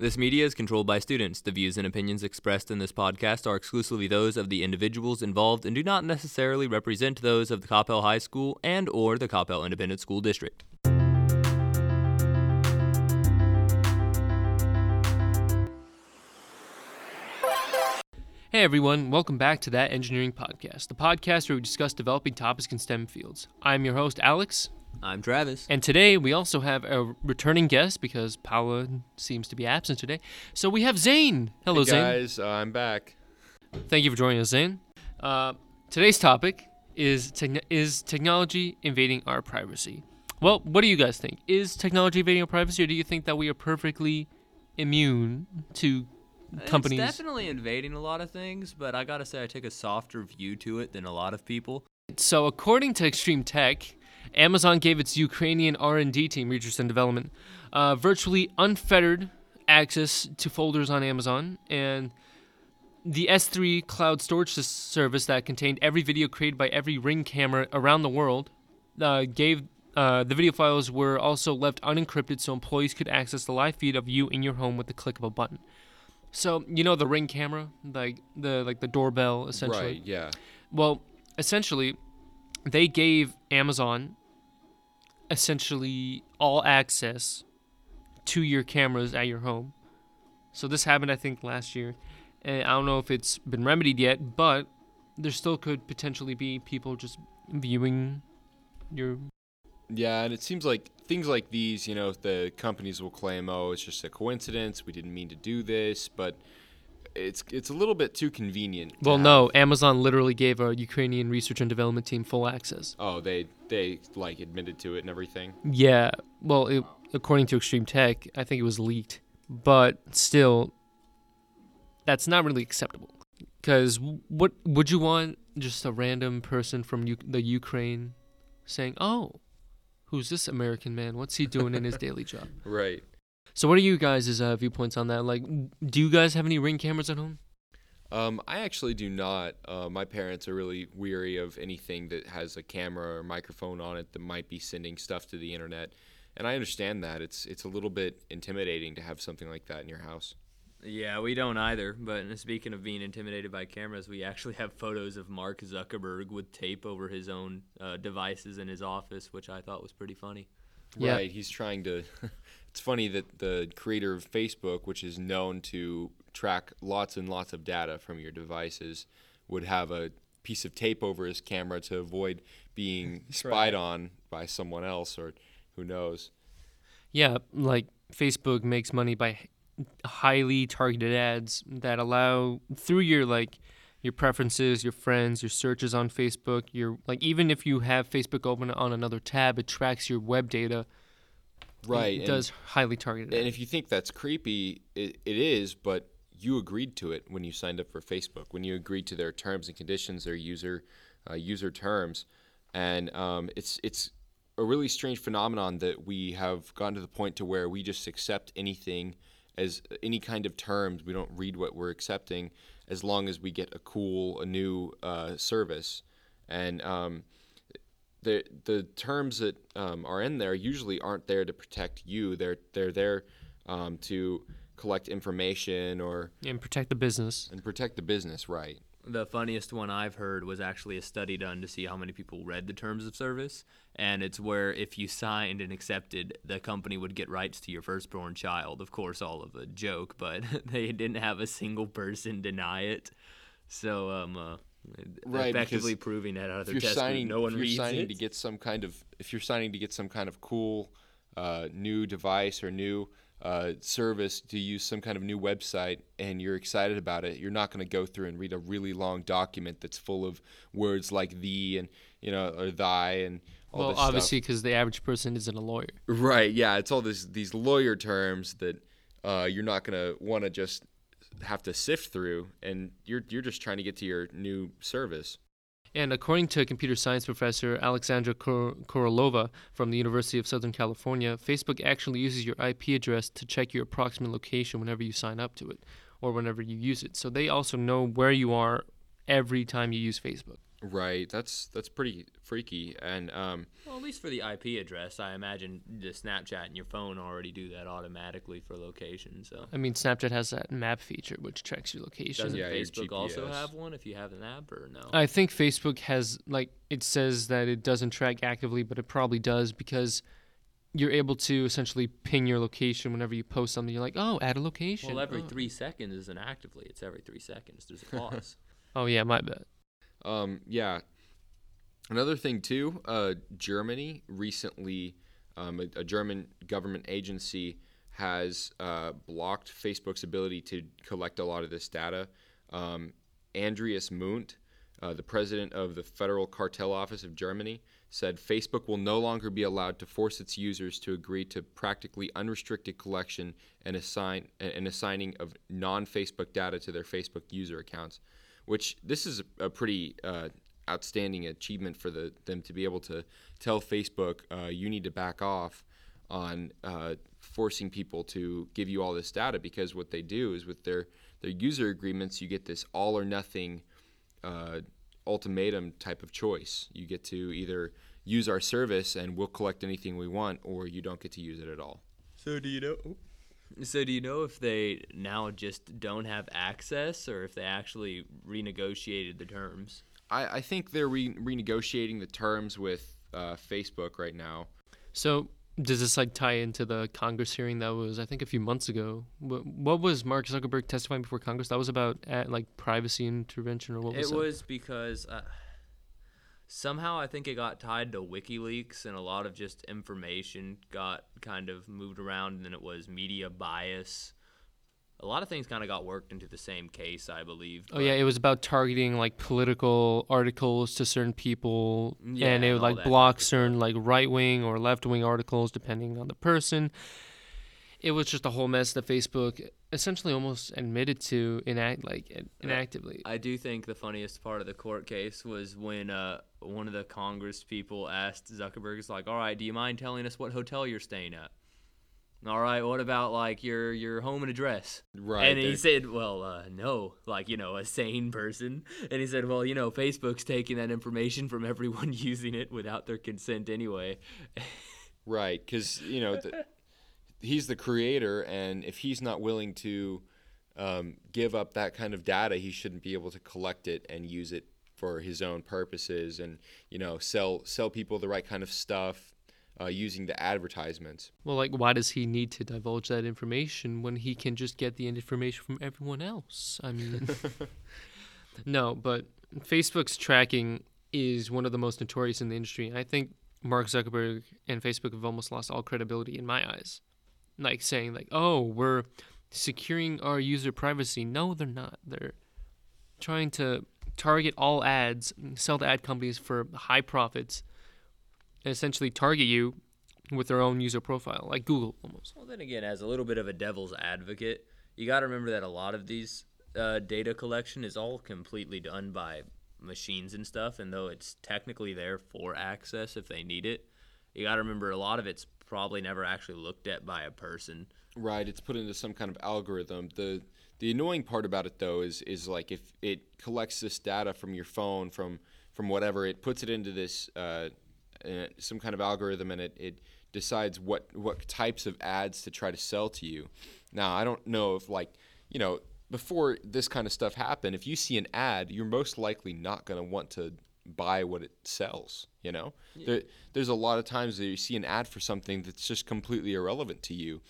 This media is controlled by students. The views and opinions expressed in this podcast are exclusively those of the individuals involved and do not necessarily represent those of the Coppell High School and or the Coppell Independent School District. Hey everyone, welcome back to That Engineering Podcast, the podcast where we discuss developing topics in STEM fields. I'm your host, Alex, I'm Travis. and today we also have a returning guest because Paula seems to be absent today. So we have Zane. Hello, hey Zane. guys, uh, I'm back. Thank you for joining us, Zane. Uh, today's topic is techn is technology invading our privacy. Well, what do you guys think? Is technology invading our privacy, or do you think that we are perfectly immune to companies? It's definitely invading a lot of things, but I gotta say I take a softer view to it than a lot of people. So, according to Extreme Tech, Amazon gave its Ukrainian R&D team, research and development, uh, virtually unfettered access to folders on Amazon, and the S3 cloud storage service that contained every video created by every Ring camera around the world uh, gave. Uh, the video files were also left unencrypted so employees could access the live feed of you in your home with the click of a button. So you know the ring camera, like the like the doorbell, essentially. Right, yeah. Well, essentially, they gave Amazon essentially all access to your cameras at your home. So this happened, I think, last year. And I don't know if it's been remedied yet, but there still could potentially be people just viewing your. Yeah, and it seems like things like these, you know, the companies will claim, "Oh, it's just a coincidence. We didn't mean to do this," but it's it's a little bit too convenient. to Well, have- no, Amazon literally gave a Ukrainian research and development team full access. Oh, they they like admitted to it and everything. Yeah, well, it, according to Extreme Tech, I think it was leaked, but still, that's not really acceptable. Because what would you want just a random person from U- the Ukraine saying, "Oh, who's this American man? What's he doing in his daily job?" Right. So, what are you guys' uh, viewpoints on that? Like, do you guys have any ring cameras at home? Um, I actually do not. Uh, my parents are really weary of anything that has a camera or microphone on it that might be sending stuff to the internet, and I understand that it's it's a little bit intimidating to have something like that in your house. Yeah, we don't either. But speaking of being intimidated by cameras, we actually have photos of Mark Zuckerberg with tape over his own uh, devices in his office, which I thought was pretty funny. Yeah. Right. He's trying to. it's funny that the creator of Facebook, which is known to track lots and lots of data from your devices, would have a piece of tape over his camera to avoid being spied on by someone else or who knows. Yeah, like Facebook makes money by h- highly targeted ads that allow through your like your preferences, your friends, your searches on Facebook, your like even if you have Facebook open on another tab, it tracks your web data. Right. It does highly targeted. Ads. And ads. if you think that's creepy, it, it is, but you agreed to it when you signed up for Facebook, when you agreed to their terms and conditions, their user uh, user terms, and um, it's it's a really strange phenomenon that we have gotten to the point to where we just accept anything as any kind of terms. We don't read what we're accepting as long as we get a cool, a new uh, service, and um, the the terms that um, are in there usually aren't there to protect you. They're they're there um, to collect information or and protect the business. and protect the business. Right. The funniest one I've heard was actually a study done to see how many people read the terms of service, and it's where if you signed and accepted, the company would get rights to your firstborn child. Of course, all of a joke, but they didn't have a single person deny it. So, um, uh, Right, effectively proving that out of their test signing, no one if you're reads signing it. to get some kind of if you're signing to get some kind of cool uh, new device or new uh, service to use some kind of new website and you're excited about it, you're not going to go through and read a really long document that's full of words like thee and you know or thy and all well, this obviously, because the average person isn't a lawyer. Right. Yeah. It's all this these lawyer terms that uh, you're not gonna want to just have to sift through, and you're you're just trying to get to your new service. And according to computer science professor Alexandra Kor- Korolova from the University of Southern California, Facebook actually uses your IP address to check your approximate location whenever you sign up to it or whenever you use it. So they also know where you are every time you use Facebook. Right. That's that's pretty freaky. And um, Well, at least for the IP address, I imagine the Snapchat and your phone already do that automatically for location. So I mean, Snapchat has that map feature which tracks your location. doesn't Yeah, Facebook also have one if you have an app or no? I think Facebook has like it says that it doesn't track actively, but it probably does because you're able to essentially ping your location whenever you post something. You're like, oh, add a location. well, every Oh. three seconds isn't actively. It's every three seconds. There's a pause. Oh yeah, my bad. Um, yeah. Another thing too, uh, Germany recently, um, a, a German government agency has uh, blocked Facebook's ability to collect a lot of this data. Um, Andreas Mundt, uh, the president of the Federal Cartel Office of Germany, said Facebook will no longer be allowed to force its users to agree to practically unrestricted collection and assign and assigning of non-Facebook data to their Facebook user accounts which this is a, a pretty uh, outstanding achievement for the, them to be able to tell Facebook, uh, you need to back off on uh, forcing people to give you all this data because what they do is with their, their user agreements, you get this all or nothing uh, ultimatum type of choice. You get to either use our service and we'll collect anything we want, or you don't get to use it at all. so do you know? So do you know if they now just don't have access, or if they actually renegotiated the terms? I, I think they're re- renegotiating the terms with uh, Facebook right now. So does this like tie into the Congress hearing that was I think a few months ago? What, what was Mark Zuckerberg testifying before Congress? That was about uh like privacy intervention or what was It that? was because uh, somehow I think it got tied to WikiLeaks, and a lot of just information got kind of moved around, and then it was media bias. A lot of things kind of got worked into the same case, I believe. Oh yeah, it was about targeting like political articles to certain people, Yeah, and it would like block certain like right wing or left wing articles depending on the person. It was just a whole mess that Facebook essentially almost admitted to enact like inactively. I do think the funniest part of the court case was when uh, one of the Congress people asked Zuckerberg, "Is like, all right, do you mind telling us what hotel you're staying at? All right, what about like your your home and address?" Right. and he said, "Well, uh, no, like you know, a sane person." And he said, "Well, you know, Facebook's taking that information from everyone using it without their consent anyway." Right, because you know the, he's the creator, and if he's not willing to um, give up that kind of data, he shouldn't be able to collect it and use it for his own purposes, and you know sell sell people the right kind of stuff uh, using the advertisements. Well, like why does he need to divulge that information when he can just get the information from everyone else? I mean, no, but Facebook's tracking is one of the most notorious in the industry. I think Mark Zuckerberg and Facebook have almost lost all credibility in my eyes. Like saying like, "Oh, we're securing our user privacy." No, they're not. They're trying to target all ads, sell to ad companies for high profits, and essentially target you with their own user profile, like Google almost. Well, then again, as a little bit of a devil's advocate, you got to remember that a lot of these uh, data collection is all completely done by machines and stuff. And though it's technically there for access if they need it, you got to remember a lot of it's probably never actually looked at by a person. Right, it's put into some kind of algorithm. the The annoying part about it, though, is is like if it collects this data from your phone, from from whatever, it puts it into this uh, uh, some kind of algorithm, and it, it decides what what types of ads to try to sell to you. Now, I don't know if like you know before this kind of stuff happened, if you see an ad, you're most likely not going to want to buy what it sells. You know, there, there's a lot of times that you see an ad for something that's just completely irrelevant to you,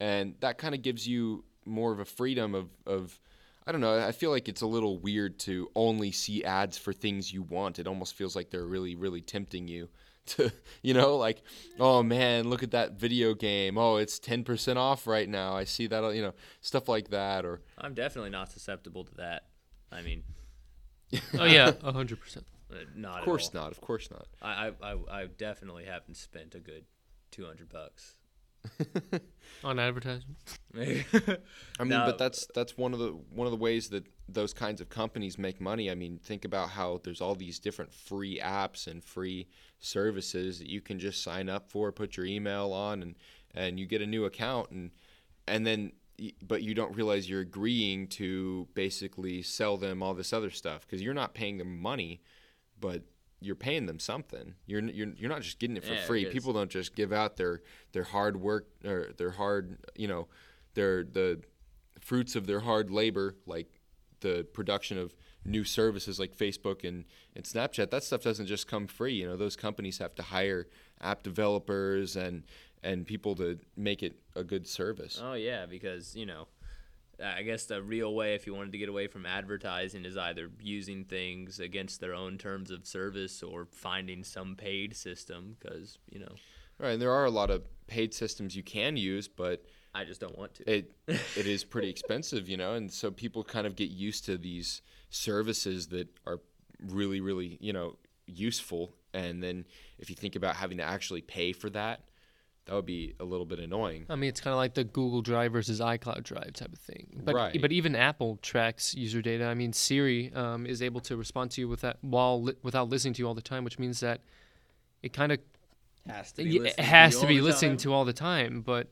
and that kind of gives you more of a freedom of of I don't know. I feel like it's a little weird to only see ads for things you want. It almost feels like they're really, really tempting you to, you know, like, oh man, look at that video game. Oh, it's 10% off right now. I see that, you know, stuff like that. Or, I'm definitely not susceptible to that. I mean, Oh yeah, hundred percent. Uh, not of course at all. not. Of course not. I, I, I, I definitely haven't spent a good 200 bucks. On advertisement. I mean, No, but that's that's one of the one of the ways that those kinds of companies make money. I mean, think about how there's all these different free apps and free services that you can just sign up for, put your email on, and and you get a new account, and and then but you don't realize you're agreeing to basically sell them all this other stuff because you're not paying them money. But you're paying them something. You're you're, you're not just getting it for Yeah, free. because- People don't just give out their their hard work or their hard you know their the fruits of their hard labor like the production of new services like Facebook and, and Snapchat, that stuff doesn't just come free. You know, those companies have to hire app developers and and people to make it a good service. Oh yeah, because you know, Uh, I guess the real way, if you wanted to get away from advertising, is either using things against their own terms of service or finding some paid system. Because you know, Right, and there are a lot of paid systems you can use, but I just don't want to. it it is pretty expensive, you know, and so people kind of get used to these services that are really really, you know, useful and then if you think about having to actually pay for that, that would be a little bit annoying. I mean, it's kind of like the Google Drive versus iCloud Drive type of thing. But Right. but even Apple tracks user data. I mean, Siri um, is able to respond to you with that while li- without listening to you all the time, which means that it kind of has to Yeah, it has to be listening to all the time, but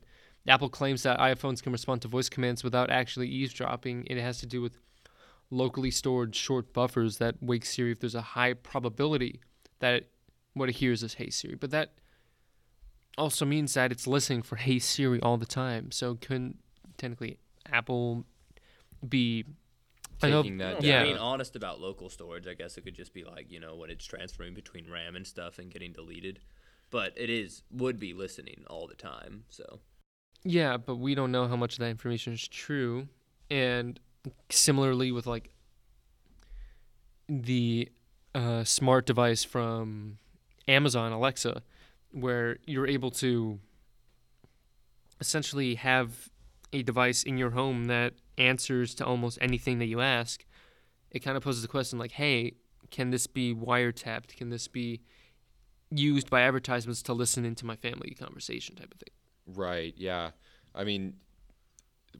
Apple claims that iPhones can respond to voice commands without actually eavesdropping. It has to do with locally stored short buffers that wake Siri if there's a high probability that it, what it hears is Hey Siri. But that also means that it's listening for Hey Siri all the time. So couldn't technically Apple be I know- Taking that Yeah. I mean, honest about local storage, I guess it could just be like you know when it's transferring between RAM and stuff and getting deleted. But it is would be listening all the time. So Yeah, but we don't know how much of that information is true. And similarly with like the uh, smart device from Amazon, Alexa, where you're able to essentially have a device in your home that answers to almost anything that you ask, it kind of poses the question like, hey, can this be wiretapped? Can this be used by advertisements to listen into my family conversation type of thing? Right. Yeah. I mean,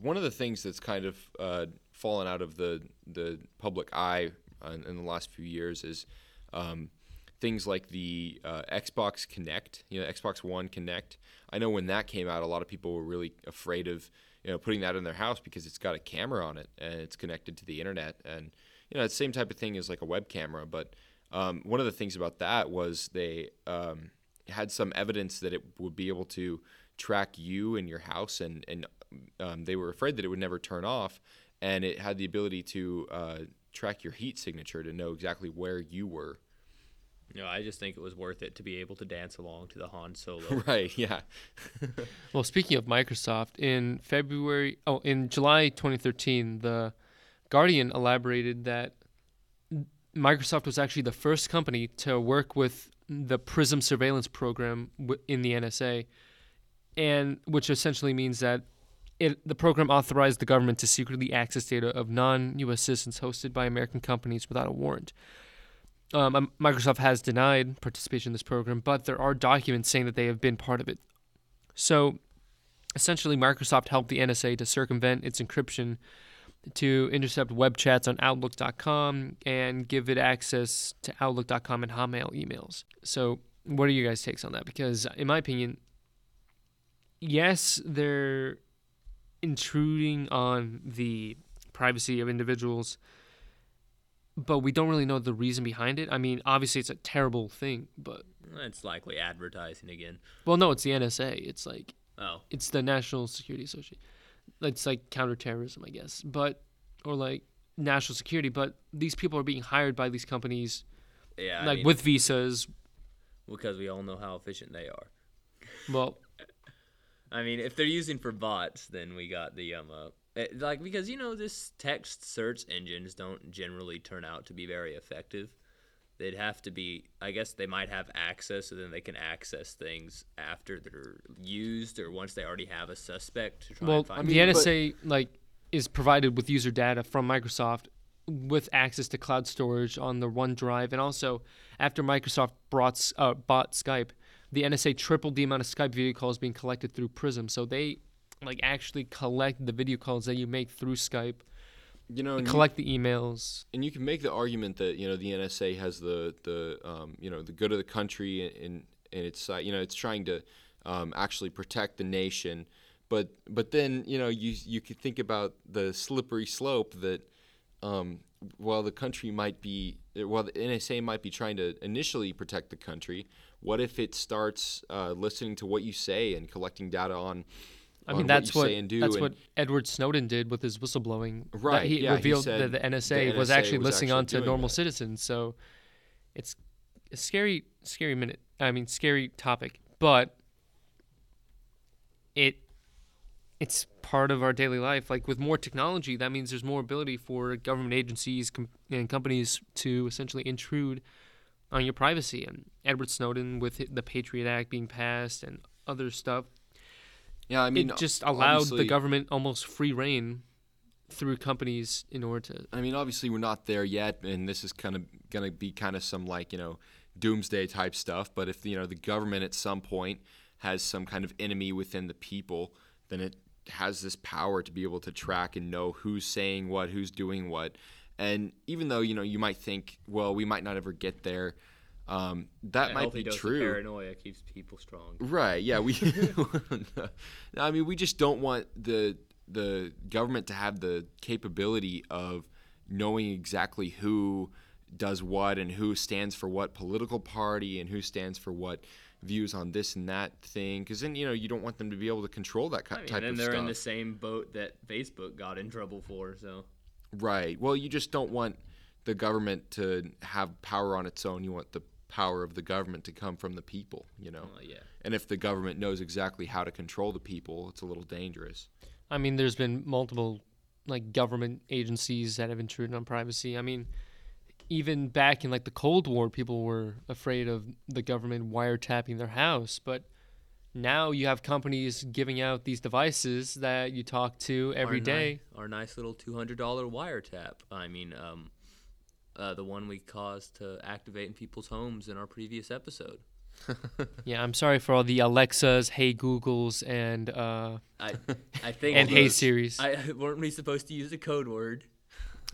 one of the things that's kind of uh, fallen out of the the public eye in, in the last few years is um, things like the uh, Xbox Kinect. You know, Xbox One Kinect. I know when that came out, a lot of people were really afraid of you know putting that in their house because it's got a camera on it and it's connected to the internet and you know the same type of thing as like a web camera. But um, one of the things about that was they um, had some evidence that it would be able to track you and your house, and and um, they were afraid that it would never turn off, and it had the ability to uh, track your heat signature to know exactly where you were. You know, I just think it was worth it to be able to dance along to the Han Solo. right? Yeah. Well, speaking of Microsoft, in February, oh, in July 2013, the Guardian elaborated that Microsoft was actually the first company to work with the PRISM surveillance program w- in the NSA, and which essentially means that it, the program authorized the government to secretly access data of non-U.S. citizens hosted by American companies without a warrant. Um, um, Microsoft has denied participation in this program, but there are documents saying that they have been part of it. So essentially, Microsoft helped the NSA to circumvent its encryption to intercept web chats on Outlook.com and give it access to Outlook.com and Hotmail emails. So, what are you guys' takes on that? Because, in my opinion, yes, they're intruding on the privacy of individuals, but we don't really know the reason behind it. I mean, obviously, it's a terrible thing, but it's likely advertising again. well, no, it's the NSA. It's like Oh, it's the National Security Association. It's like counterterrorism, I guess, but or like national security. But these people are being hired by these companies, yeah. I like mean, with visas. because we all know how efficient they are. Well, I mean, if they're using for bots, then we got the um uh, eh, like because you know this text search engines don't generally turn out to be very effective. They'd have to be. I guess they might have access, so then they can access things after they're used or once they already have a suspect to try well, and find. the mean, but- NSA like is provided with user data from Microsoft with access to cloud storage on the OneDrive, and also after Microsoft brought uh, bought Skype, the NSA tripled the amount of Skype video calls being collected through Prism. So they like actually collect the video calls that you make through Skype, You know, and you- collect the emails. and you can make the argument that you know the NSA has the the um, you know the good of the country and in its side. You know, it's trying to um, actually protect the nation, but but then you know you you could think about the slippery slope that um, while the country might be, while the NSA might be trying to initially protect the country, what if it starts uh, listening to what you say and collecting data on? I on mean, that's what what, and do. that's and- what Edward Snowden did with his whistleblowing. that Right, He yeah, he revealed said that the NSA, the was actually was listening actually onto doing normal that. citizens. So it's a scary, scary minute. I mean, scary topic, but it it's part of our daily life. Like with more technology, that means there's more ability for government agencies com- and companies to essentially intrude on your privacy. And Edward Snowden, with the Patriot Act being passed and other stuff, yeah, I mean, it just allowed the government almost free reign through companies in order to. I mean, obviously, we're not there yet, and this is kind of going to be kind of some like you know doomsday type stuff. But if you know the government at some point has some kind of enemy within the people, then it has this power to be able to track and know who's saying what, who's doing what. And even though you know you might think, well, we might not ever get there, um, that A might be true. paranoia keeps people strong. Right. Yeah. We. I mean, we just don't want the the government to have the capability of knowing exactly who does what and who stands for what political party and who stands for what views on this and that thing. Because then you know you don't want them to be able to control that ki- I mean, type then of they're stuff. in the same boat that Facebook got in trouble for. So Right. Well, you just don't want the government to have power on its own. You want the power of the government to come from the people. You know. uh, yeah. And if the government knows exactly how to control the people, it's a little dangerous. I mean, there's been multiple like government agencies that have intruded on privacy. I mean, even back in like the Cold War, people were afraid of the government wiretapping their house, but now you have companies giving out these devices that you talk to every our day. ni- our nice little two hundred dollar wiretap. I mean, um, uh, the one we caused to activate in people's homes in our previous episode. Yeah, I'm sorry for all the Alexas, Hey Googles, and uh, I I think and Hey Siris. I weren't we supposed to use a code word?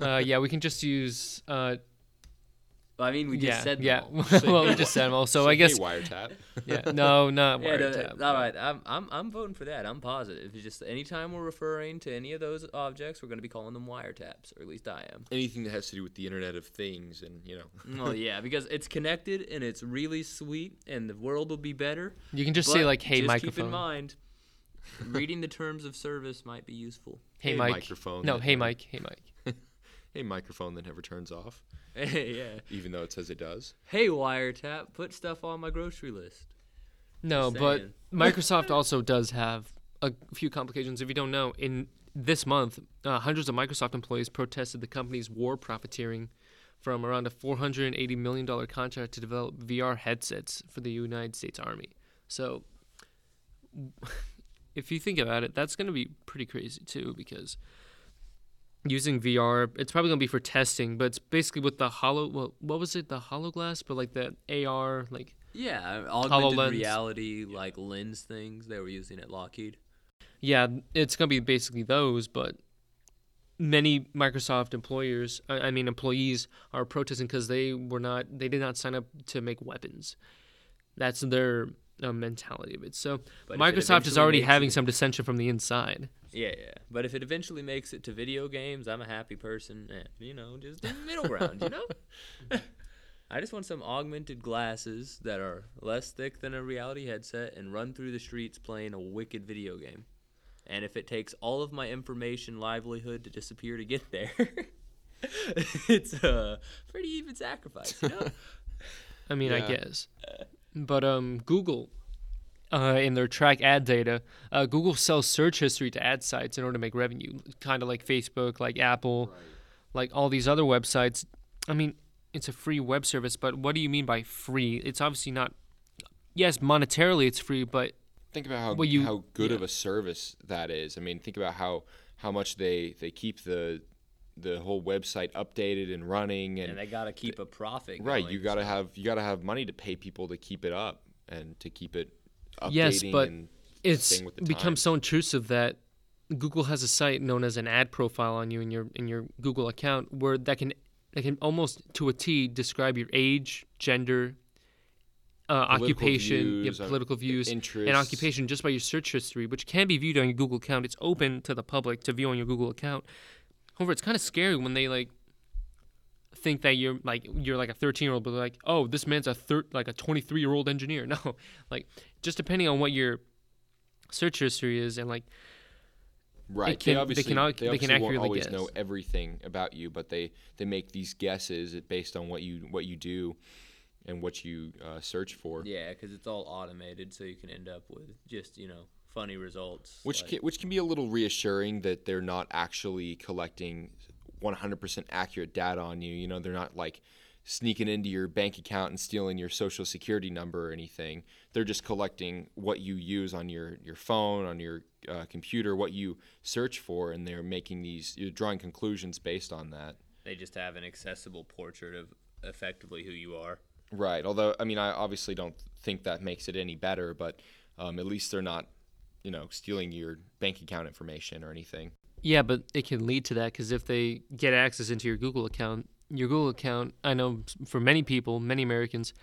uh, yeah, we can just use. Uh, I mean, we just yeah, said them yeah. all. well, we just said them all. So I Say, guess hey, wiretap. yeah, no, not Yeah, no, wiretap. all right. I'm, I'm, I'm voting for that. I'm positive. It's just anytime we're referring to any of those objects, we're going to be calling them wiretaps, or at least I am. Anything that has to do with the Internet of Things, and you know, well, yeah, because it's connected and it's really sweet, and the world will be better. You can just say like, "Hey, just microphone." Keep in mind, reading the terms of service might be useful. Hey, Hey, Mike. microphone No, hey, Mike. Hey, Mike. Hey, microphone that never turns off, yeah. even though it says it does. Hey, wiretap, put stuff on my grocery list. No, but. Microsoft also does have a few complications. If you don't know, in this month, uh, hundreds of Microsoft employees protested the company's war profiteering from around a $480 million contract to develop VR headsets for the United States Army. So, if you think about it, that's going to be pretty crazy too, because using VR, it's probably going to be for testing, but it's basically with the hollow. Well, what was it? The HoloGlass, but like the AR, like Yeah, augmented HoloLens. reality like lens things they were using at Lockheed. Yeah, it's gonna be basically those, but many Microsoft employers, I mean employees, are protesting because they were not, they did not sign up to make weapons. That's their uh, mentality of it. So But Microsoft is already having it- some dissension from the inside. Yeah, yeah. But if it eventually makes it to video games, I'm a happy person. Eh, you know, just the middle ground, you know? I just want some augmented glasses that are less thick than a reality headset and run through the streets playing a wicked video game. And if it takes all of my information livelihood to disappear to get there, it's a pretty even sacrifice, you know? I mean, I guess. But um, Google, uh, in their track ad data, uh, Google sells search history to ad sites in order to make revenue, kind of like Facebook, like Apple, like all these other websites. I mean, it's a free web service, but what do you mean by free? It's obviously not. Yes, monetarily it's free, but Think about how Well, you- how good yeah. of a service that is. I mean, think about how how much they they keep the the whole website updated and running and, And they got to keep a profit. right. going, You got to so- have you got to have money to pay people to keep it up and to keep it updating. Yes, but and it's staying with the become so intrusive that Google has a site known as an ad profile on you in your in your Google account where that can that can almost to a T describe your age, gender, uh, occupation, views, uh, political views, interests. and occupation just by your search history, which can be viewed on your Google account. It's open to the public to view on your Google account. However, it's kind of scary when they like think that you're like you're like a 13 year old, but like, oh, this man's a thir- like a 23 year old engineer. No, like just depending on what your search history is and like Right. can- they they obviously, can al- they can obviously won't always guess. know everything about you, but they, they make these guesses based on what you what you do and what you uh, search for. Yeah, because it's all automated, so you can end up with just you know funny results. Which like- can, which can be a little reassuring that they're not actually collecting 100% accurate data on you. You know, they're not like sneaking into your bank account and stealing your social security number or anything. They're just collecting what you use on your, your phone, on your uh, computer, what you search for, and they're making these, you're drawing conclusions based on that. they just have an accessible portrait of effectively who you are. Right. Although, I mean, I obviously don't think that makes it any better, but um, at least they're not, you know, stealing your bank account information or anything. Yeah, but it can lead to that because if they get access into your Google account, your Google account, I know for many people, many Americans,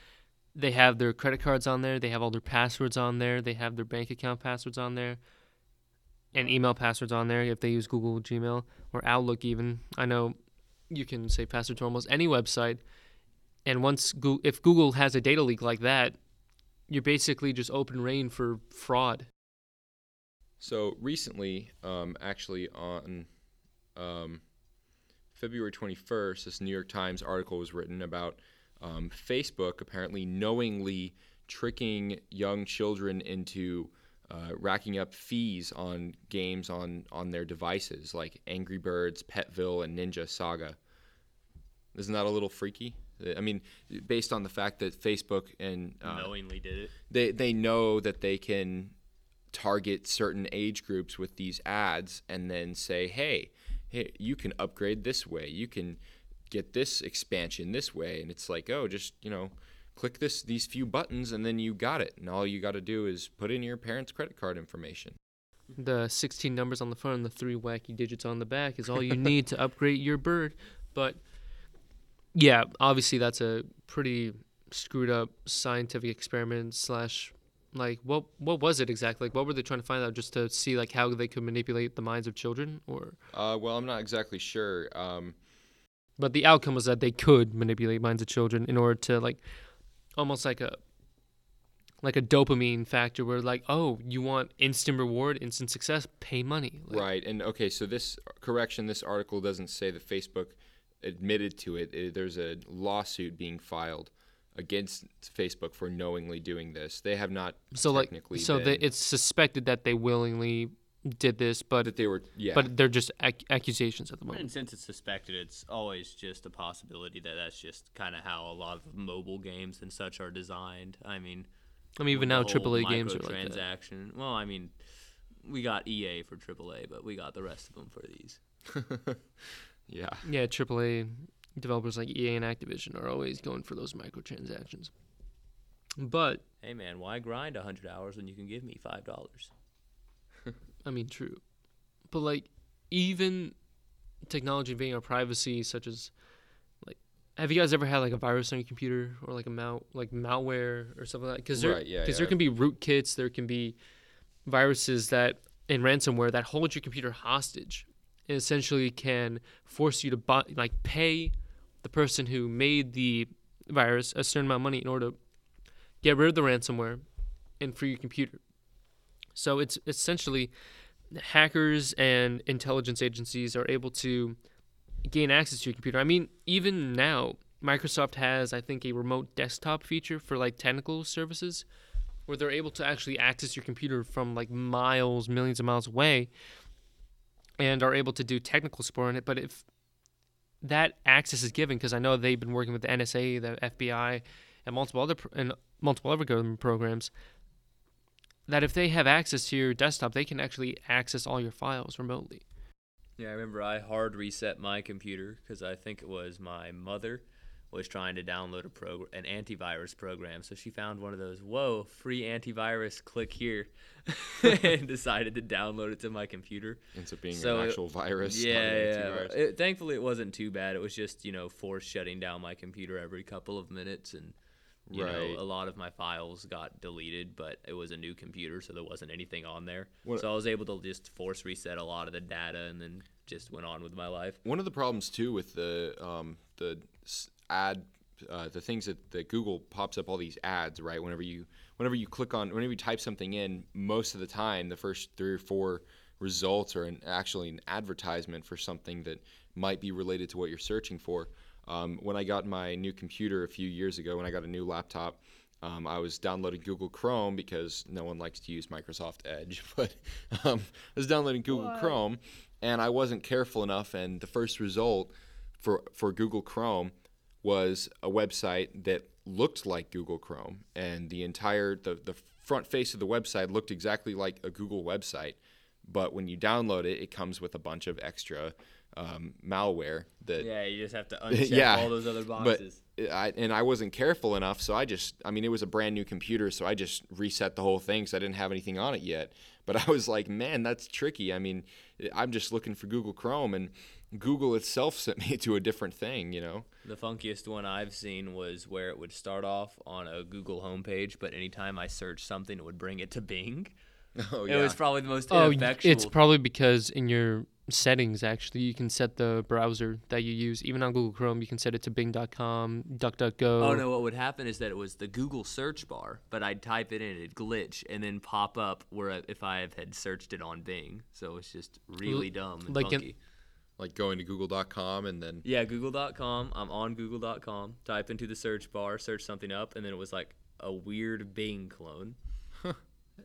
they have their credit cards on there, they have all their passwords on there, they have their bank account passwords on there, and email passwords on there if they use Google Gmail or Outlook even. I know you can say password to almost any website, and once Goo if Google has a data leak like that, you're basically just open reign for fraud. So recently, um, actually on um, February 21st, this New York Times article was written about um, Facebook apparently knowingly tricking young children into uh, racking up fees on games on, on their devices like Angry Birds, Petville, and Ninja Saga. Isn't that a little freaky? I mean, based on the fact that Facebook and uh, Knowingly did it. they they know that they can target certain age groups with these ads and then say hey hey you can upgrade this way. You can get this expansion this way. And it's like oh just you know click this these few buttons and then you got it. And all you got to do is put in your parents credit card information. The 16 numbers on the front and the three wacky digits on the back is all you need to upgrade your bird. But yeah, obviously that's a pretty screwed up scientific experiment slash like what what was it exactly? Like what were they trying to find out just to see like how they could manipulate the minds of children or uh, well i'm not exactly sure um, but the outcome was that they could manipulate minds of children in order to like almost like a like a dopamine factor where like oh you want instant reward instant success pay money like, Right. And okay, so this correction, this article doesn't say that Facebook admitted to it. It- There's a lawsuit being filed against Facebook for knowingly doing this. They have not So like, technically so they, it's suspected that they willingly did this, but that they were yeah. but they're just ac- accusations at the moment. And since it's suspected, it's always just a possibility that that's just kind of how a lot of mobile games and such are designed. I mean, I mean, even now with the whole AAA games are like transaction. Well, I mean, we got EA for AAA, but we got the rest of them for these. yeah. Yeah, AAA developers like EA and Activision are always going for those microtransactions. But Hey man, why grind a hundred hours when you can give me five dollars? I mean, true. But like, even technology invading our privacy, such as like, have you guys ever had like a virus on your computer or like a mal like malware or something like that? Because there, Right, yeah, there can be rootkits, there can be viruses that and ransomware that hold your computer hostage and essentially can force you to buy like pay the person who made the virus a certain amount of money in order to get rid of the ransomware and free your computer. So it's essentially hackers and intelligence agencies are able to gain access to your computer. I mean, even now, Microsoft has, I think, a remote desktop feature for like technical services where they're able to actually access your computer from like miles, millions of miles away and are able to do technical support on it. But if that access is given, because I know they've been working with the NSA, the FBI, and multiple other pr- and multiple other government programs, that if they have access to your desktop, they can actually access all your files remotely. Yeah, I remember I hard reset my computer because I think it was my mother was trying to download a prog- an antivirus program. So she found one of those, whoa, free antivirus, click here, and decided to download it to my computer. Ends up being So, an actual virus. Yeah, an yeah. It, thankfully, it wasn't too bad. It was just you know force shutting down my computer every couple of minutes, and you Right. know a lot of my files got deleted. But it was a new computer, so there wasn't anything on there. What- so I was able to just force reset a lot of the data, and then just went on with my life. One of the problems too with the um, the ad, uh, the things that, that Google pops up all these ads, right? Whenever you whenever you click on, whenever you type something in, most of the time the first three or four results are an, actually an advertisement for something that might be related to what you're searching for. Um, when I got my new computer a few years ago, when I got a new laptop, um, I was downloading Google Chrome because no one likes to use Microsoft Edge, but um, I was downloading Google Chrome, and I wasn't careful enough. And the first result for for Google Chrome was a website that looked like Google Chrome, and the entire the the front face of the website looked exactly like a Google website. But when you download it, it comes with a bunch of extra um, malware that Yeah, you just have to uncheck yeah, all those other but boxes. I, and I wasn't careful enough, so I just, I mean, it was a brand new computer, so I just reset the whole thing, so I didn't have anything on it yet. But I was like, man, that's tricky. I mean, I'm just looking for Google Chrome, and Google itself sent me to a different thing, you know? The funkiest one I've seen was where it would start off on a Google homepage, but anytime I searched something, it would bring it to Bing. Oh yeah. It was probably the most Oh, ineffectual. it's probably because in your settings, actually, you can set the browser that you use. Even on Google Chrome, you can set it to Bing.com, DuckDuckGo. Oh no! What would happen is that it was the Google search bar, but I'd type it in, it'd glitch, and then pop up where if I had searched it on Bing. So it's just really dumb and like in- funky. Like going to google.com and then, Yeah, Google.com. I'm on Google.com. Type into the search bar, search something up, and then it was like a weird Bing clone.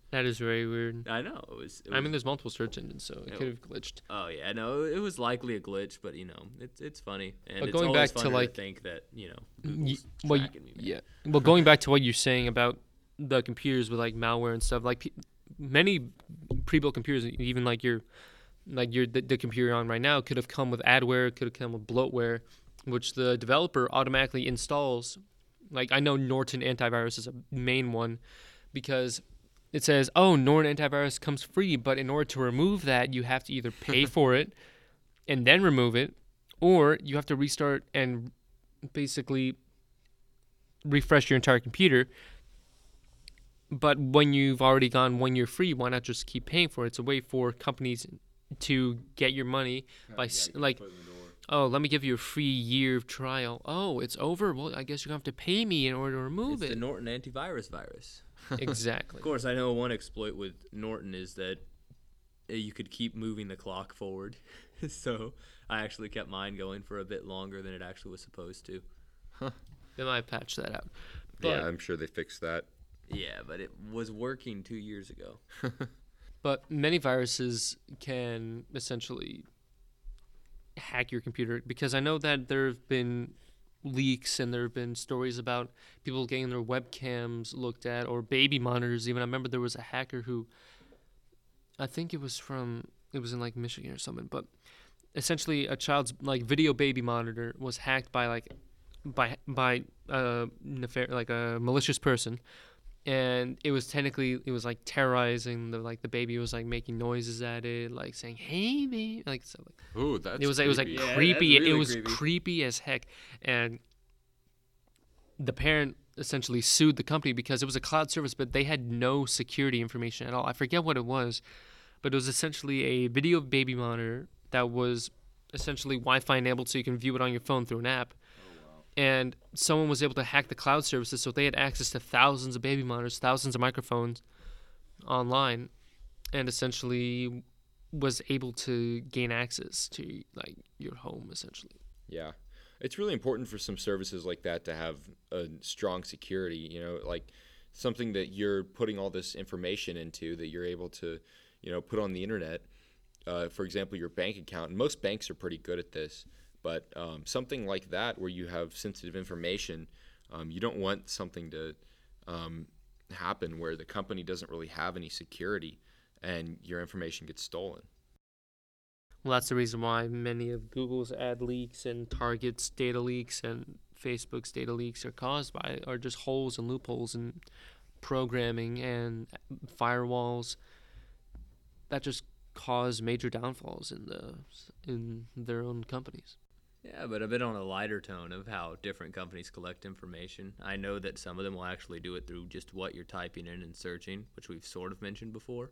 That is very weird. I know it was. It I mean, there's multiple search engines, so it Yeah. could have glitched. Oh yeah, no, it was likely a glitch, but you know, it's it's funny, and But it's going back to, funny like- think that you know Y- Google's well, y- tracking me. yeah. Well, going back to what you're saying about the computers with like malware and stuff, like pe- many pre-built computers, even like your, like your the, the computer you're on right now, could have come with adware, could have come with bloatware, which the developer automatically installs. Like I know Norton antivirus is a main one, because it says, "Oh, Norton antivirus comes free," but in order to remove that, you have to either pay for it and then remove it, or you have to restart and basically refresh your entire computer. But when you've already gone one year free, why not just keep paying for it? It's a way for companies to get your money by s like, oh, let me give you a free year of trial. Oh, it's over. Well, I guess you're gonna have to pay me in order to remove It's the. Norton antivirus virus. exactly. Of course, I know one exploit with Norton is that uh, you could keep moving the clock forward. so I actually kept mine going for a bit longer than it actually was supposed to. They might patch that out. But, yeah, I'm sure they fixed that. Yeah, but it was working two years ago. But many viruses can essentially hack your computer because I know that there have been leaks and there have been stories about people getting their webcams looked at or baby monitors even. I remember there was a hacker who I think it was from it was in like Michigan or something, but essentially a child's like video baby monitor was hacked by like by by uh nefar- like a malicious person and it was technically it was like terrorizing the like the baby was like making noises at it like saying hey baby like so like Ooh, that's it was it was like creepy. Yeah, that's creepy. it was creepy. creepy as heck, and the parent essentially sued the company because it was a cloud service, but they had no security information at all. I forget what it was, but it was essentially a video baby monitor that was essentially Wi-Fi enabled, so you can view it on your phone through an app. And someone was able to hack the cloud services, so they had access to thousands of baby monitors, thousands of microphones online, and essentially was able to gain access to like your home essentially. Yeah. It's really important for some services like that to have a strong security, you know, like something that you're putting all this information into that you're able to, you know, put on the internet. Uh, for example, your bank account. And most banks are pretty good at this, but um, something like that where you have sensitive information, um, you don't want something to um, happen where the company doesn't really have any security and your information gets stolen. Well, that's the reason why many of Google's ad leaks and Target's data leaks and Facebook's data leaks are caused by are just holes and loopholes in programming and firewalls that just cause major downfalls in the in their own companies. Yeah, but a bit on a lighter tone of how different companies collect information. I know that some of them will actually do it through just what you're typing in and searching, which we've sort of mentioned before.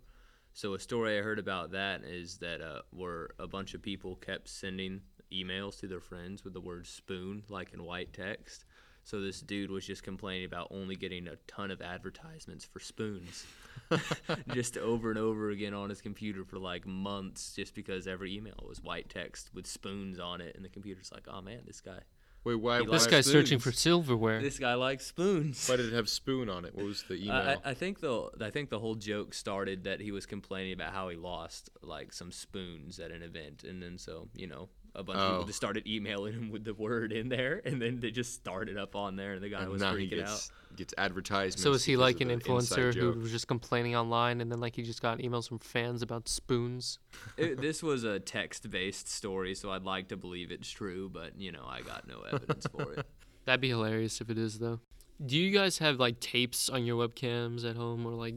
So a story I heard about that is that uh, where a bunch of people kept sending emails to their friends with the word spoon like in white text. So this dude was just complaining about only getting a ton of advertisements for spoons, just over and over again on his computer for like months, just because every email was white text with spoons on it, and the computer's like, "Oh man, this guy, Wait, why? He why This likes guy's searching for silverware. this guy likes spoons." Why did it have spoon on it? What was the email? I, I- I think the I think the whole joke started that he was complaining about how he lost like some spoons at an event, and then so you know a bunch of Oh. people just started emailing him with the word in there, and then they just started up on there, and the guy and was now he freaking gets out. gets advertisements. So is he like an influencer who was just complaining online and then like he just got emails from fans about spoons? It, this was a text-based story, so I'd like to believe it's true, but you know I got no evidence for it. That'd be hilarious if it is though. Do you guys have like tapes on your webcams at home or like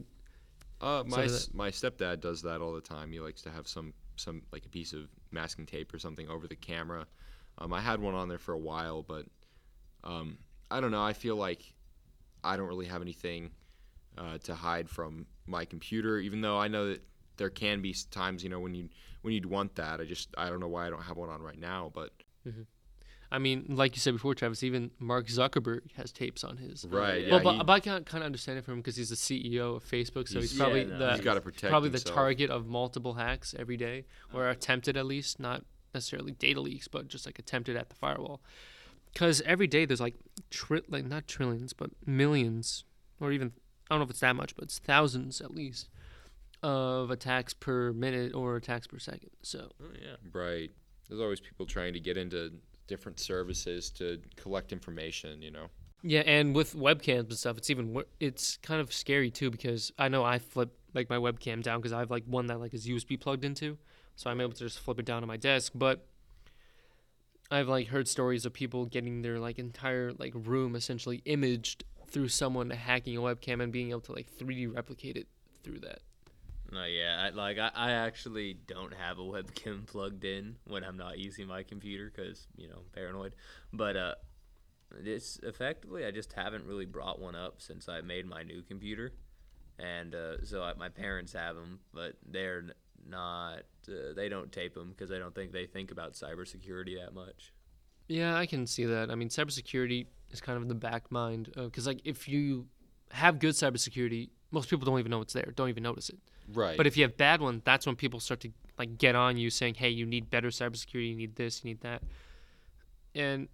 Uh, my my stepdad does that all the time. He likes to have some some like a piece of masking tape or something over the camera. Um, I had one on there for a while, but um, I don't know. I feel like I don't really have anything uh, to hide from my computer, even though I know that there can be times, you know, when you when you'd want that. I just I don't know why I don't have one on right now, but I mean, like you said before, Travis, even Mark Zuckerberg has tapes on his. right, yeah. yeah, well, but, he, but I can kind of understand it from him because he's the CEO of Facebook, so he's, He's- probably Yeah, no, the he's got to protect. probably himself. the target of multiple hacks every day, or attempted at least, not necessarily data leaks, but just like attempted at the firewall. Because every day there's like tri- like not trillions, but millions, or even I don't know if it's that much, but it's thousands at least of attacks per minute or attacks per second. So Oh yeah. Right. There's always people trying to get into different services to collect information, you know. Yeah, and with webcams and stuff, it's even it's kind of scary too because I know I flip like my webcam down because I have like one that like is USB plugged into, so I'm able to just flip it down on my desk. But I've like heard stories of people getting their like entire like room essentially imaged through someone hacking a webcam and being able to like 3D replicate it through that. No, yeah, I, like I, I actually don't have a webcam plugged in when I'm not using my computer because you know paranoid. But uh, it's effectively I just haven't really brought one up since I made my new computer, and uh, so I, my parents have them, but they're not. Uh, they don't tape them because I don't think they think about cybersecurity that much. Yeah, I can see that. I mean, cybersecurity is kind of in the back mind because like if you have good cybersecurity, most people don't even know it's there, don't even notice it. Right. But if you have bad ones, that's when people start to like get on you saying, "Hey, you need better cybersecurity. You need this. You need that." And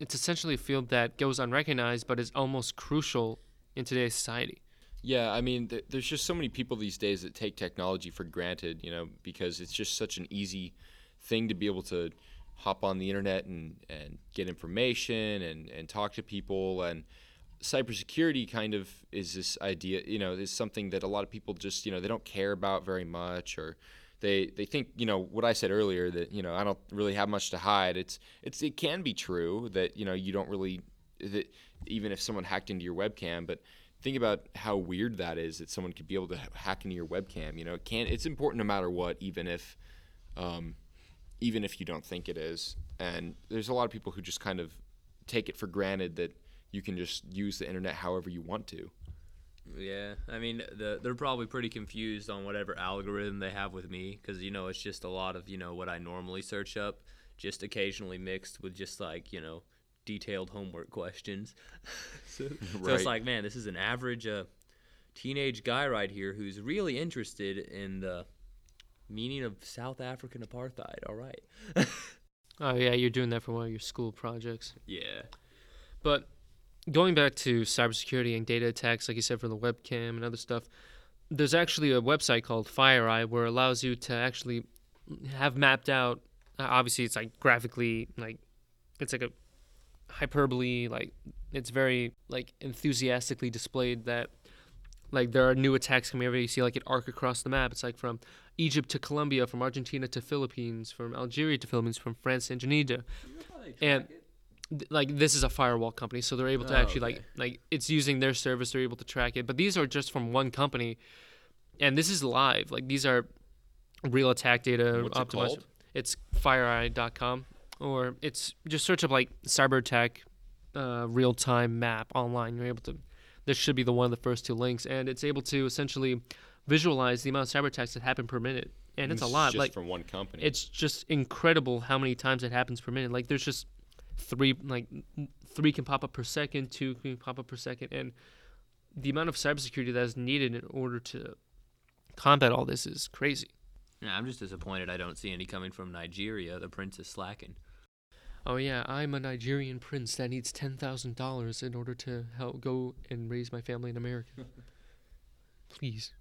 it's essentially a field that goes unrecognized, but is almost crucial in today's society. yeah, I mean, th- there's just so many people these days that take technology for granted, you know, because it's just such an easy thing to be able to hop on the internet and, and get information and, and talk to people. And cybersecurity kind of is this idea, you know, is something that a lot of people just, you know, they don't care about very much or they they think you know what I said earlier that you know I don't really have much to hide. It's it's it can be true that you know you don't really that even if someone hacked into your webcam, but think about how weird that is that someone could be able to hack into your webcam. You know, it can it's important no matter what, even if um, even if you don't think it is. And there's a lot of people who just kind of take it for granted that you can just use the internet however you want to. Yeah, I mean, the, they're probably pretty confused on whatever algorithm they have with me because you know it's just a lot of you know what I normally search up, just occasionally mixed with just like you know detailed homework questions. so, so it's like, man, this is an average uh, teenage guy right here who's really interested in the meaning of South African apartheid. All right. Oh yeah, you're doing that for one of your school projects. Yeah. But going back to cybersecurity and data attacks, like you said, from the webcam and other stuff, there's actually a website called FireEye where it allows you to actually have mapped out. Uh, obviously, it's like graphically, like it's like a hyperbole, like it's very like enthusiastically displayed that like there are new attacks coming every day. You see like an arc across the map. It's like from Egypt to Colombia, from Argentina to Philippines, from Algeria to Philippines, from France to Indonesia, and th- like this is a firewall company, so they're able to Oh, actually like okay. like it's using their service. They're able to track it, but these are just from one company, and this is live. Like these are real attack data What's it optimized. called? It's FireEye.com, or it's just search up like cyber attack, uh, real time map online. You're able to. This should be the one of the first two links, and it's able to essentially visualize the amount of cyber attacks that happen per minute, and it's This a lot. just like from one company. it's just incredible how many times it happens per minute. Like there's just three, like three can pop up per second, two can pop up per second, and the amount of cybersecurity that is needed in order to combat all this is crazy. Yeah, I'm just disappointed I don't see any coming from Nigeria. The prince is slacking. Oh yeah, I'm a Nigerian prince that needs ten thousand dollars in order to help go and raise my family in America. Please,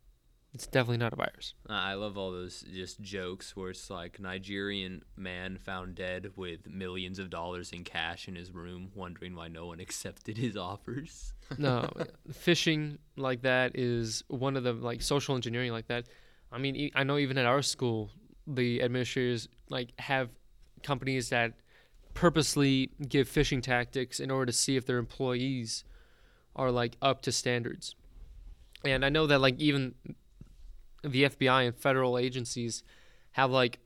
it's definitely not a virus. I love all those just jokes where it's like Nigerian man found dead with millions of dollars in cash in his room, wondering why no one accepted his offers. No, phishing like that is one of the like social engineering like that. I mean, I know even at our school, the administrators like have companies that purposely give phishing tactics in order to see if their employees are like up to standards. And I know that like even the FBI and federal agencies have like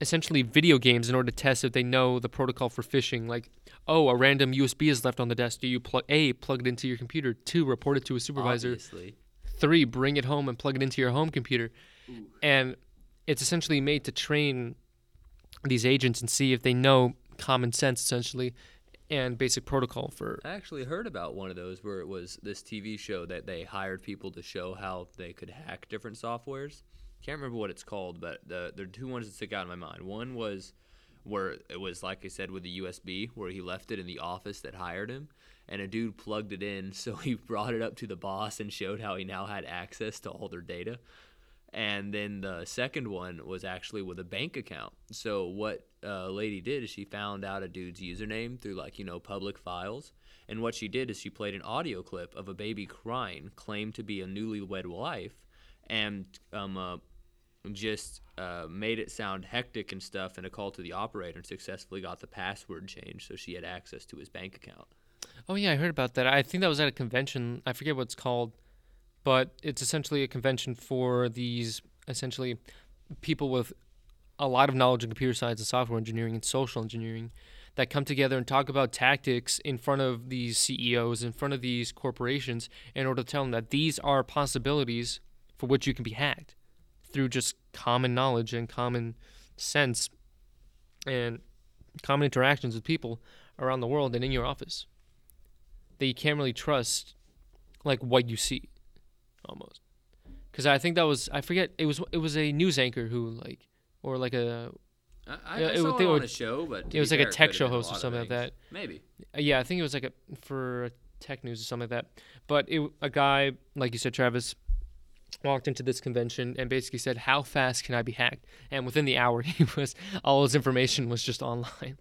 essentially video games in order to test if they know the protocol for phishing. Like, oh, a random USB is left on the desk. Do you plug a plug it into your computer? Two, report it to a supervisor. Obviously. Three, bring it home and plug it into your home computer. And it's essentially made to train these agents and see if they know common sense essentially and basic protocol for I actually heard about one of those where it was this TV show that they hired people to show how they could hack different softwares. Can't remember what it's called, but the there are two ones that stick out in my mind. One was where it was like I said with the USB, where he left it in the office that hired him, and a dude plugged it in, so he brought it up to the boss and showed how he now had access to all their data. And then the second one was actually with a bank account. So what a lady did is she found out a dude's username through like you know public files, and what she did is she played an audio clip of a baby crying, claimed to be a newlywed wife, and um, uh, just uh, made it sound hectic and stuff. And a call to the operator and successfully got the password changed, so she had access to his bank account. Oh yeah, I heard about that. I think that was at a convention. I forget what it's called, but it's essentially a convention for these essentially people with a lot of knowledge in computer science and software engineering and social engineering that come together and talk about tactics in front of these CEOs, in front of these corporations, in order to tell them that these are possibilities for which you can be hacked through just common knowledge and common sense and common interactions with people around the world and in your office that you can't really trust like what you see almost. Because i think that was i forget it was it was a news anchor who like or like a I, I, it saw it they on a show, but it was like a tech show host or something like that. Maybe. yeah i think it was like a for tech news or something like that. But it, a guy like you said travis walked into this convention and basically said how fast can i be hacked? And within the hour he was all his information was just online.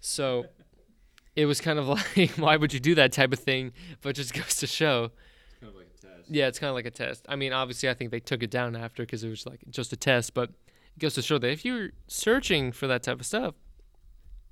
So it was kind of like why would you do that type of thing? But just goes to show kind of like a test. Yeah, it's kind of like a test. I mean, obviously, I think they took it down after because it was like just a test, but it goes to show that if you're searching for that type of stuff,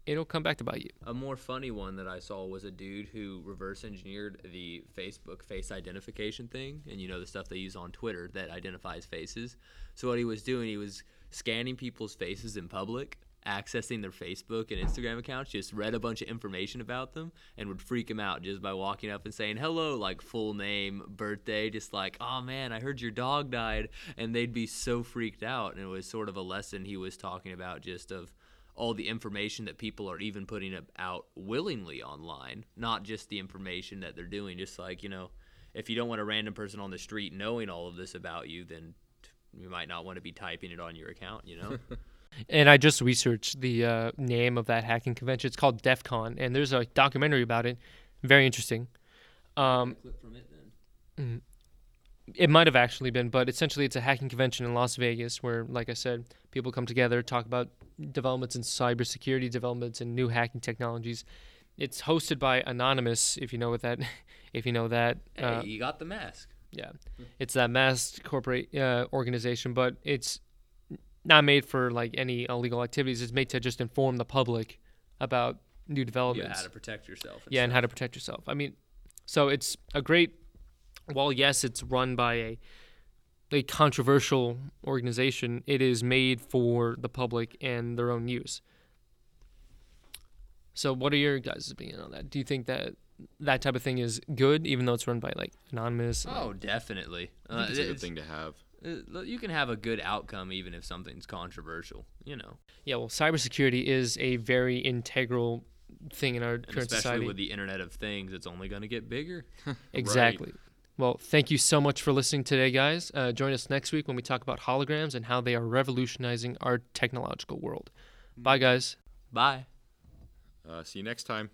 it'll come back to bite you. A more funny one that I saw was a dude who reverse engineered the Facebook face identification thing, and you know the stuff they use on Twitter that identifies faces. So what he was doing, he was scanning people's faces in public, accessing their Facebook and Instagram accounts, just read a bunch of information about them, and would freak them out just by walking up and saying hello, like full name, birthday, just like, oh man, I heard your dog died, and they'd be so freaked out. And it was sort of a lesson he was talking about, just of all the information that people are even putting out willingly online, not just the information that they're doing. Just like, you know, if you don't want a random person on the street knowing all of this about you, then you might not want to be typing it on your account, you know? And I just researched the uh, name of that hacking convention. It's called DEF CON, and there's a documentary about it. Very interesting. Um, clip from it then. it might have actually been, but essentially it's a hacking convention in Las Vegas where, like I said, people come together, talk about developments in cybersecurity, developments in new hacking technologies. It's hosted by Anonymous, if you know what that, if you know that. Hey, Uh, you got the mask. yeah, it's that masked corporate uh, organization, but it's not made for like any illegal activities. It's made to just inform the public about new developments. Yeah, how to protect yourself. Yeah, and how to protect yourself. I mean, so it's a great. While yes, it's run by a a controversial organization, it is made for the public and their own use. So, what are your guys' opinion on that? Do you think that that type of thing is good, even though it's run by like anonymous? and, like- Oh, definitely. Uh, it's a good it's- thing to have. Uh, you can have a good outcome even if something's controversial. You know, yeah. Well, cybersecurity is a very integral thing in our and current especially society. with the Internet of Things, it's only going to get bigger. Exactly. Well, thank you so much for listening today, guys. Uh, join us next week when we talk about holograms and how they are revolutionizing our technological world. Bye, guys. Bye. Uh, see you next time.